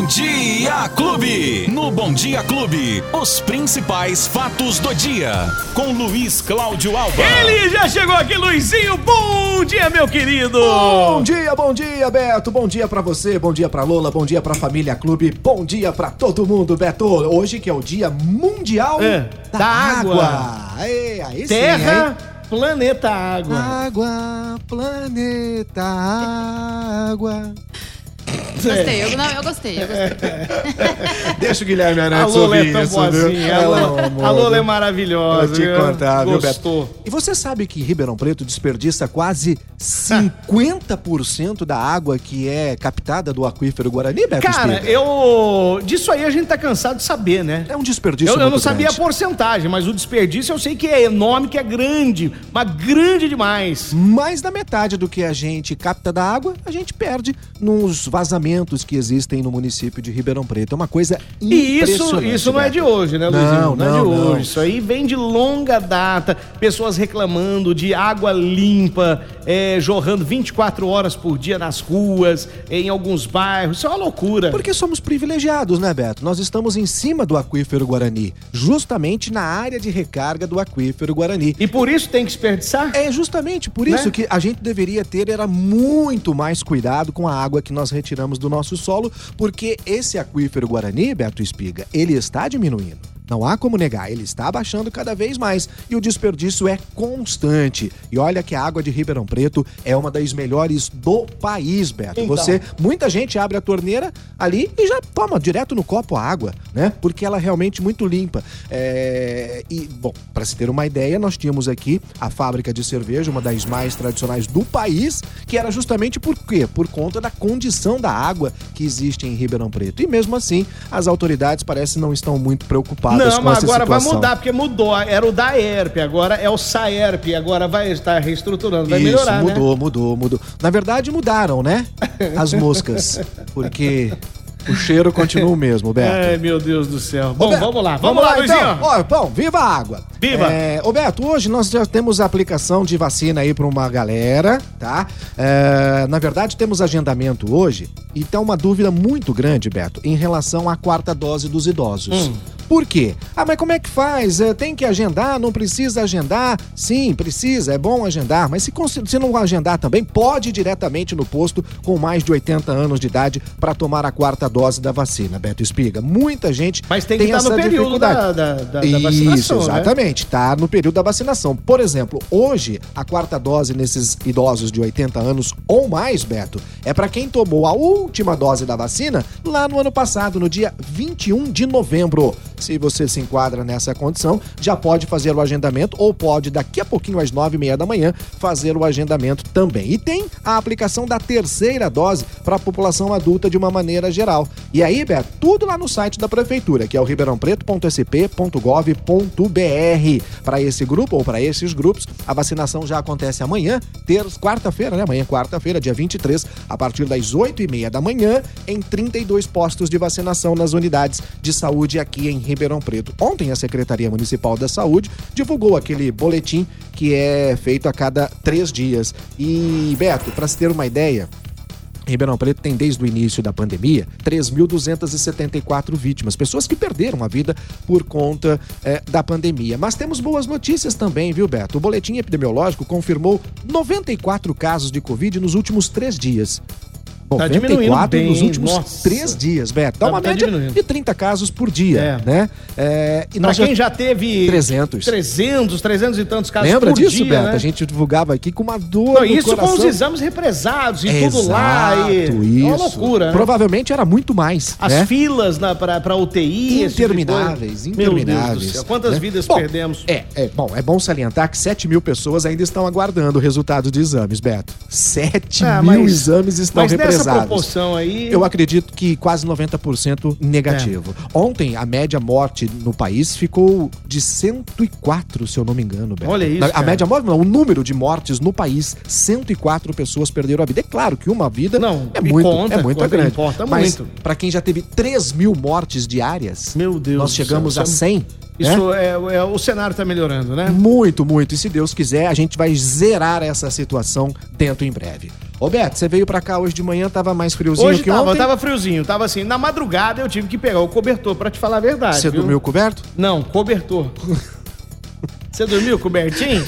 Bom Dia Clube. No Bom Dia Clube, os principais fatos do dia. Com Luiz Cláudio Alba. Ele já chegou aqui, Luizinho. Bom dia, meu querido. Bom dia, bom dia, Beto. Bom dia pra você, bom dia pra Lola, bom dia pra família Clube, bom dia pra todo mundo, Beto. Hoje que é o Dia Mundial É, da, da Água. água. Aí, aí sim, Terra, hein? planeta, água. Água, planeta, água. Gostei, eu, não, eu gostei, eu gostei. Deixa o Guilherme Arantes é ouvir tão isso, viu? boazinha. A Ela, Lola, amor, a Lola é viu? maravilhosa. Vou te viu? contar, viu, Beto? E você sabe que Ribeirão Preto desperdiça quase 50% da água que é captada do aquífero Guarani, Beto Cara, Espiga? eu. Disso aí a gente tá cansado de saber, né? É um desperdício Eu, eu não muito sabia a grande. porcentagem, mas o desperdício eu sei que é enorme, que é grande. Mas grande demais. Mais da metade do que a gente capta da água, a gente perde nos vazamentos que existem no município de Ribeirão Preto. É uma coisa E isso, isso não é de hoje, né, Não, Luizinho? Não, é não, de não. hoje. Isso aí vem de longa data. Pessoas reclamando de água limpa, é, jorrando 24 horas por dia nas ruas, em alguns bairros. Isso é uma loucura. Porque somos privilegiados, né, Beto? Nós estamos em cima do aquífero Guarani, justamente na área de recarga do aquífero Guarani. E por isso tem que desperdiçar? É justamente por isso Né? que a gente deveria ter era muito mais cuidado com a água que nós retiramos do nosso solo, porque esse aquífero Guarani, Beto Espiga, ele está diminuindo. Não há como negar, ele está abaixando cada vez mais e o desperdício é constante. E olha que a água de Ribeirão Preto é uma das melhores do país, Beto. Então. Você, muita gente abre a torneira ali e já toma direto no copo a água, né? Porque ela é realmente muito limpa. É, E, bom, para se ter uma ideia, nós tínhamos aqui a fábrica de cerveja, uma das mais tradicionais do país, que era justamente por quê? Por conta da condição da água que existe em Ribeirão Preto. E mesmo assim, as autoridades parecem não estão muito preocupadas Não, com mas essa agora vai situação. mudar, porque mudou. Era o da ERP, agora é o SAERP, agora vai estar reestruturando, vai Isso, melhorar, né? mudou, mudou, mudou. Na verdade, mudaram, né? As moscas. Porque o cheiro continua o mesmo, Beto. Ai, meu Deus do céu. Bom, Beto, vamos lá, vamos, lá, Luizinho. então. Ó, bom, viva a água. Viva. É, ô Beto, hoje nós já temos a aplicação de vacina aí para uma galera, tá? É, na verdade, temos agendamento hoje e tem uma dúvida muito grande, Beto, em relação à quarta dose dos idosos. Hum. Por quê? Ah, mas como é que faz? É, tem que agendar? Não precisa agendar? Sim, precisa, é bom agendar, mas se, se não agendar também, pode ir diretamente no posto com mais de 80 anos de idade para tomar a quarta dose da vacina, Beto Espiga. Muita gente Mas tem que estar no essa período da, da, da, da Isso, vacinação, né? exatamente. Tá no período da vacinação. Por exemplo, hoje, a quarta dose nesses idosos de 80 anos ou mais, Beto, é para quem tomou a última dose da vacina lá no ano passado, no dia 21 de novembro. Se você se enquadra nessa condição, já pode fazer o agendamento ou pode, daqui a pouquinho, às 9 e meia da manhã, fazer o agendamento também. E tem a aplicação da terceira dose para a população adulta de uma maneira geral. E aí, Beto, tudo lá no site da prefeitura, que é o ribeirãopreto.sp.gov.br. Para esse grupo ou para esses grupos, a vacinação já acontece amanhã, terça, quarta-feira, né? Amanhã, quarta-feira, dia 23, a partir das 8 e meia da manhã, em 32 postos de vacinação nas unidades de saúde aqui em Ribeirão Preto. Ontem, a Secretaria Municipal da Saúde divulgou aquele boletim que é feito a cada três dias. E, Beto, para se ter uma ideia, Ribeirão Preto tem desde o início da pandemia 3.274 vítimas, pessoas que perderam a vida por conta eh, da pandemia. Mas temos boas notícias também, viu, Beto? O boletim epidemiológico confirmou 94 casos de Covid nos últimos três dias. Tá diminuindo 94 bem, nos últimos nossa. três dias, Beto. Dá Tá- uma tá média diminuindo. de 30 casos por dia, É. né? É, e Pra nós quem já teve 300. 300, 300 e tantos casos Lembra por disso, dia, Beto? né? A gente divulgava aqui com uma dor Não, isso com coração. os exames represados e Exato, tudo lá. E... isso. É uma loucura. né? Provavelmente era muito mais, As né? filas na, pra, pra UTI. tipo Intermináveis, Deus intermináveis. céu, quantas né? vidas Bom, perdemos? É, é, bom, é bom salientar que 7 mil pessoas ainda estão aguardando o resultado de exames, Beto. 7 Ah, mil mas- exames estão Mas represados. proporção aí... Eu acredito que quase 90% negativo. É. Ontem, a média morte no país ficou de 104, se eu não me engano, Beto. Olha isso, A cara. média morte, não, o número de mortes no país, 104 pessoas perderam a vida. É claro que uma vida Não, é muito, conta, é muito conta, grande. importa Mas para quem já teve 3 mil mortes diárias, Meu Deus nós chegamos céu, a isso é- 100. né? Isso é, é- o cenário tá melhorando, né? Muito, muito. E se Deus quiser, a gente vai zerar essa situação dentro em breve. Ô Beto, você veio pra cá hoje de manhã, tava mais friozinho Hoje que tava, ontem? tava friozinho, tava assim. Na madrugada eu tive que pegar o cobertor, pra te falar a verdade. Você viu? dormiu coberto? Não, cobertor. Você dormiu cobertinho?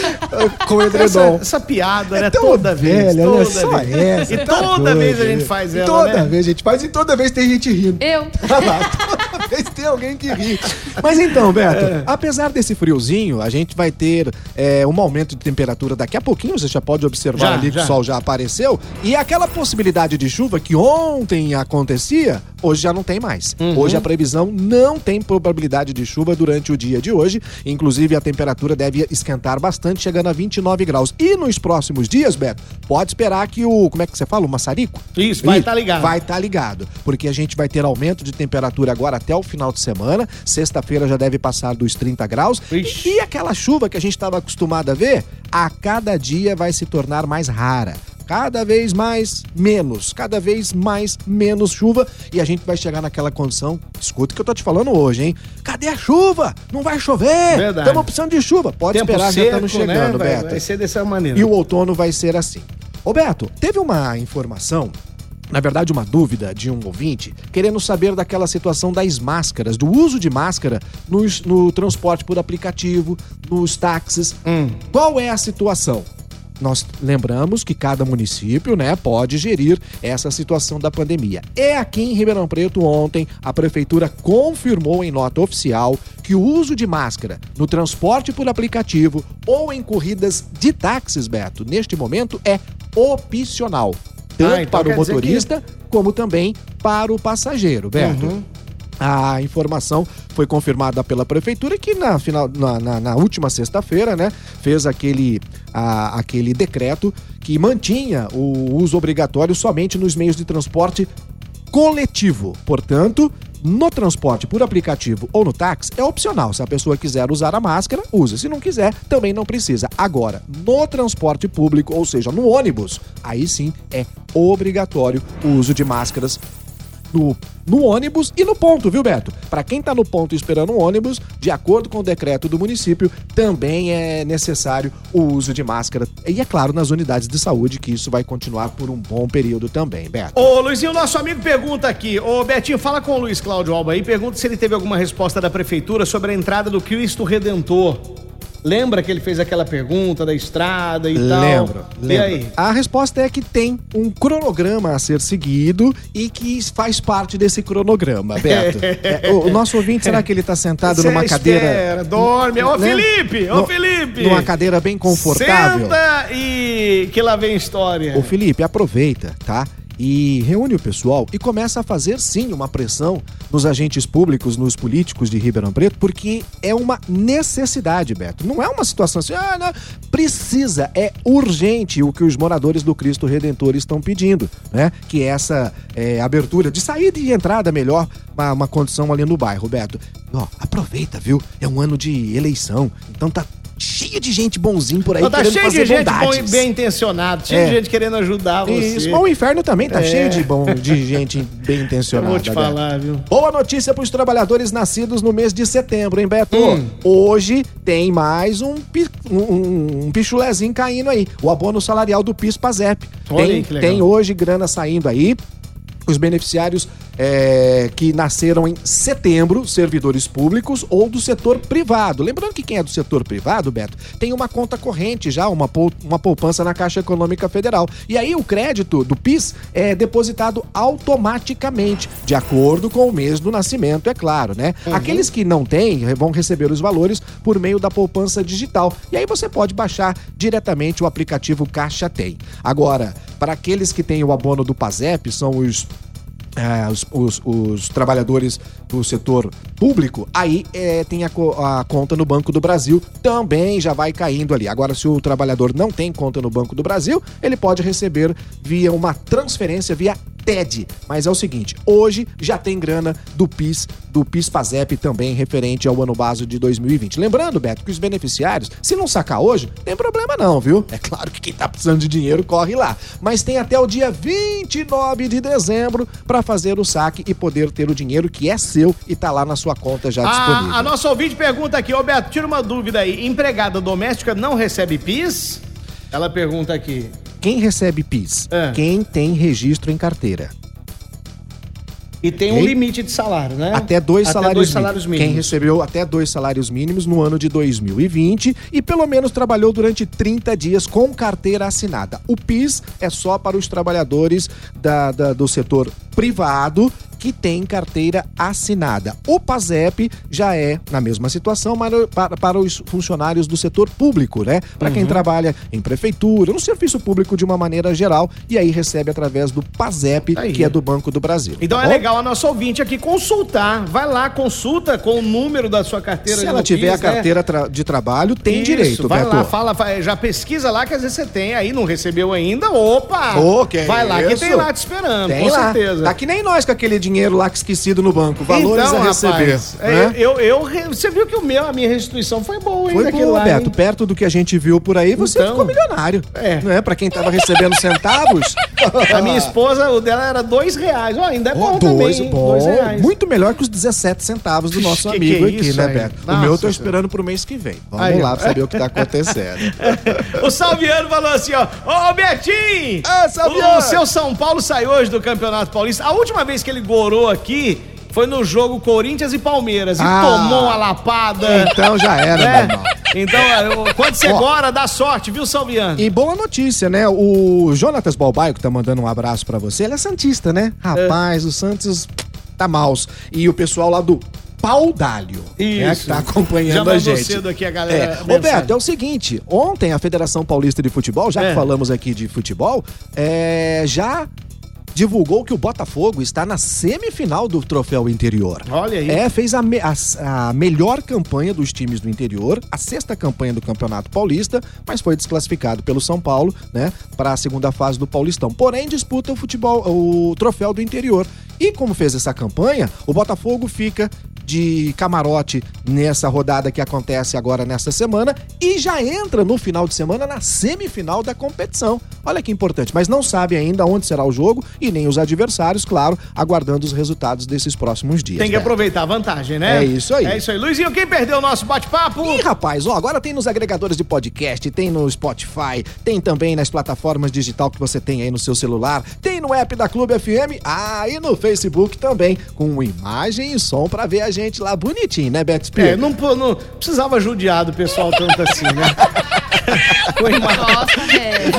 Com Essa, essa piada, né? É tão Toda vez. velha, toda né? Só vez. essa, e tá toda vez a gente né? faz E ela, toda né? vez a gente faz e toda vez tem gente rindo. Eu. Olha lá, toda vez tem alguém que ri. Mas então, Beto, É. apesar desse friozinho, a gente vai ter é, um aumento de temperatura daqui a pouquinho. Você já pode observar Já, ali que já. o sol já apareceu. E aquela possibilidade de chuva que ontem acontecia, hoje já não tem mais. Uhum. Hoje a previsão não tem probabilidade de chuva durante o dia de hoje. Inclusive, a temperatura deve esquentar bastante, chegando a 29 graus. E nos próximos dias, Beto, pode esperar que o. Como é que você fala? O maçarico? Isso, vai tá ligado. Vai estar ligado. Porque a gente vai ter aumento de temperatura agora até o final de semana. Sexta-feira já deve passar dos 30 graus. Ixi. E aquela chuva que a gente estava acostumado a ver, a cada dia vai se tornar mais rara. Cada vez mais menos, cada vez mais menos chuva e a gente vai chegar naquela condição. Escuta o que eu tô te falando hoje, hein? Cadê a chuva? Não vai chover! Verdade. Estamos precisando de chuva. Pode Tempo esperar, já estamos seco, né? chegando, Vai- Beto. Vai ser dessa maneira. E o outono vai ser assim. Ô Beto, teve uma informação, na verdade uma dúvida de um ouvinte, querendo saber daquela situação das máscaras, do uso de máscara no, no transporte por aplicativo, nos táxis. Hum. Qual é a situação? Nós lembramos que cada município, né, pode gerir essa situação da pandemia. É aqui em Ribeirão Preto ontem a prefeitura confirmou em nota oficial que o uso de máscara no transporte por aplicativo ou em corridas de táxis, Beto, neste momento é opcional, tanto Ah, então para o motorista como também para o passageiro, Beto. Uhum. A informação foi confirmada pela prefeitura que na, final, na, na- na última sexta-feira, né, fez aquele, a- aquele decreto que mantinha o uso obrigatório somente nos meios de transporte coletivo. Portanto, no transporte por aplicativo ou no táxi é opcional. Se a pessoa quiser usar a máscara, usa. Se não quiser, também não precisa. Agora, no transporte público, ou seja, no ônibus, aí sim é obrigatório o uso de máscaras no, no ônibus e no ponto, viu, Beto? Para quem tá no ponto esperando um ônibus, de acordo com o decreto do município, também é necessário o uso de máscara. E é claro, nas unidades de saúde, que isso vai continuar por um bom período também, Beto. Ô, Luizinho, nosso amigo pergunta aqui. Ô, Betinho, fala com o Luiz Cláudio Alba aí. Pergunta se ele teve alguma resposta da prefeitura sobre a entrada do Cristo Redentor. Lembra que ele fez aquela pergunta da estrada e tal? Lembro, E lembro. aí? A resposta é que tem um cronograma a ser seguido e que faz parte desse cronograma, Beto. É, o, o nosso ouvinte, será que ele tá sentado Cê numa cadeira... espera, dorme. Ô, né? Felipe! Ô, Felipe! Numa cadeira bem confortável. Senta e que lá vem história. Ô Felipe, aproveita, tá? E reúne o pessoal e começa a fazer sim uma pressão nos agentes públicos, nos políticos de Ribeirão Preto, porque é uma necessidade, Beto. Não é uma situação assim, ah, não. Precisa, é urgente o que os moradores do Cristo Redentor estão pedindo, né? Que é essa é, abertura de saída e entrada melhor, uma, uma condição ali no bairro, Beto. Ó, aproveita, viu? É um ano de eleição, então tá cheio de gente bonzinho por aí tá querendo cheio de gente bom, bem intencionado, cheio É. de gente querendo ajudar você. Isso, mas o inferno também tá É. cheio de, bom, de gente bem Eu intencionada. vou te falar, viu? Boa notícia para os trabalhadores nascidos no mês de setembro, hein, Beto? Hum. Hoje tem mais um, um, um pichulezinho caindo aí. O abono salarial do PIS PASEP. Olha Tem, aí tem hoje grana saindo aí. Os beneficiários é, que nasceram em setembro, servidores públicos ou do setor privado. Lembrando que quem é do setor privado, Beto, tem uma conta corrente já, uma, uma poupança na Caixa Econômica Federal. E aí o crédito do PIS é depositado automaticamente, de acordo com o mês do nascimento, é claro, né? Aqueles que não têm vão receber os valores por meio da poupança digital. E aí você pode baixar diretamente o aplicativo Caixa Tem. Agora, para aqueles que têm o abono do PASEP, são os é, os, os- os trabalhadores do setor público, aí é, tem a, a conta no Banco do Brasil, também já vai caindo ali. Agora, se o trabalhador não tem conta no Banco do Brasil, ele pode receber via uma transferência via TED. Mas é o seguinte, hoje já tem grana do PIS, do PIS PASEP também referente ao ano base de 2020. Lembrando, Beto, que os beneficiários, se não sacar hoje, tem problema não, viu? É claro que quem tá precisando de dinheiro corre lá. Mas tem até o dia 29 de dezembro para fazer o saque e poder ter o dinheiro que é seu e tá lá na sua conta já disponível. A, a nossa ouvinte pergunta aqui, ô Beto, tira uma dúvida aí. Empregada doméstica não recebe PIS? Ela pergunta aqui. Quem recebe PIS? É. Quem tem registro em carteira. E tem um Ok? limite de salário, né? Até dois, Até salários, dois mínimos. salários mínimos. Quem recebeu até dois salários mínimos no ano de 2020 e pelo menos trabalhou durante 30 dias com carteira assinada. O PIS é só para os trabalhadores da- da- do setor privado que tem carteira assinada. O PASEP já é na mesma situação, mas para, para os funcionários do setor público, né? Para Uhum. quem trabalha em prefeitura, no serviço público de uma maneira geral, e aí recebe através do PASEP, Aí. que é do Banco do Brasil. Então tá é bom? legal a nossa ouvinte aqui consultar. Vai lá, consulta com o número da sua carteira Se ela tiver a né? carteira tra- de trabalho, tem Isso, direito, vai Beto. lá, fala, já pesquisa lá que às vezes você tem, aí não recebeu ainda, opa! Que vai lá que tem lá te esperando, Tem com lá. certeza. Tá que nem nós com aquele dinheiro lá que esquecido no banco. Valores então, a receber. rapaz, né? é, eu, eu, re- você viu que o meu, a minha restituição foi boa, hein? Foi boa, lá, Beto. hein? Perto do que a gente viu por aí, você Então. ficou milionário. É. Não é? Pra quem tava recebendo centavos. A minha esposa, o dela era dois reais. Ó, ainda é bom Ó, dois, também, bom. Dois reais. Muito melhor que os 17 centavos do nosso Que amigo que é aqui, né? Beto? O meu eu tô esperando pro mês que vem. Vamos Aí, lá pra saber o que tá acontecendo. O Salviano falou assim, ó. Ô, Betinho! Ah, Salviano! O seu São Paulo saiu hoje do Campeonato Paulista. A última vez que ele gorou aqui foi no jogo Corinthians e Palmeiras. E Ah. tomou uma lapada. então já era, né? Então, eu- quando você Ó. gora, dá sorte, viu, Salviano? E boa notícia, né? O Jonatas Balbaio, que tá mandando um abraço pra você, ele é Santista, né? Rapaz, o Santos tá maus. E o pessoal lá do Pau D'Alho, né, que tá acompanhando Já a gente. cedo aqui a galera. É. Roberto, é o seguinte, ontem a Federação Paulista de Futebol, já É. que falamos aqui de futebol, é, já divulgou que o Botafogo está na semifinal do Troféu Interior. Olha aí. É, fez a, me- a- a melhor campanha dos times do interior, a sexta campanha do Campeonato Paulista, mas foi desclassificado pelo São Paulo, né, para a segunda fase do Paulistão. Porém, disputa o futebol, o troféu do interior. E como fez essa campanha, o Botafogo fica de camarote nessa rodada que acontece agora nessa semana e já entra no final de semana na semifinal da competição. Olha que importante, mas não sabe ainda onde será o jogo e nem os adversários, claro, aguardando os resultados desses próximos dias. Tem que né? aproveitar a vantagem, né? É isso aí. É isso aí. Luizinho, quem perdeu o nosso bate-papo? Ih, rapaz, ó, agora tem nos agregadores de podcast, tem no Spotify, tem também nas plataformas digital que você tem aí no seu celular, tem no app da Clube FM, ah, e no Facebook também, com imagem e som pra ver a gente lá bonitinho, né, Beto É, Spear? não, não precisava judiar do pessoal tanto assim, né? Foi uma- Nossa, velho.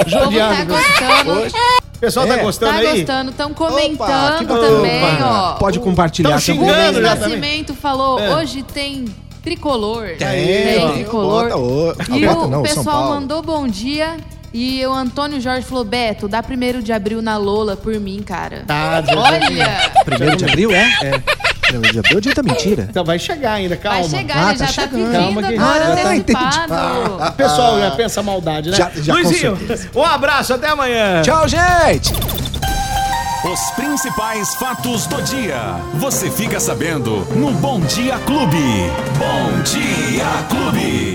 O tá Judiado. gostando. O pessoal tá É. gostando Tá aí? gostando. Estão Opa, comentando bacana. também, ó. Pode O- compartilhar Tão também. xingando Rubens já também. Nascimento falou, É. hoje tem tricolor. Tem, ó. tricolor. Bota o- E bota o não, São pessoal Paulo. mandou bom dia. E o Antônio Jorge falou, Beto, dá primeiro de abril na Lola por mim, cara. Tá, Olha, Primeiro de abril, é? É. É dia da mentira. Então vai chegar ainda, calma. vai chegar, Ah, ele tá já tá chegando. Calma pedindo que- agora Ah, tá, entendi. O pessoal já pensa maldade, né? Já- já, Luizinho, um abraço, até amanhã. Tchau, gente! Os principais fatos do dia. Você fica sabendo no Bom Dia Clube. Bom Dia Clube.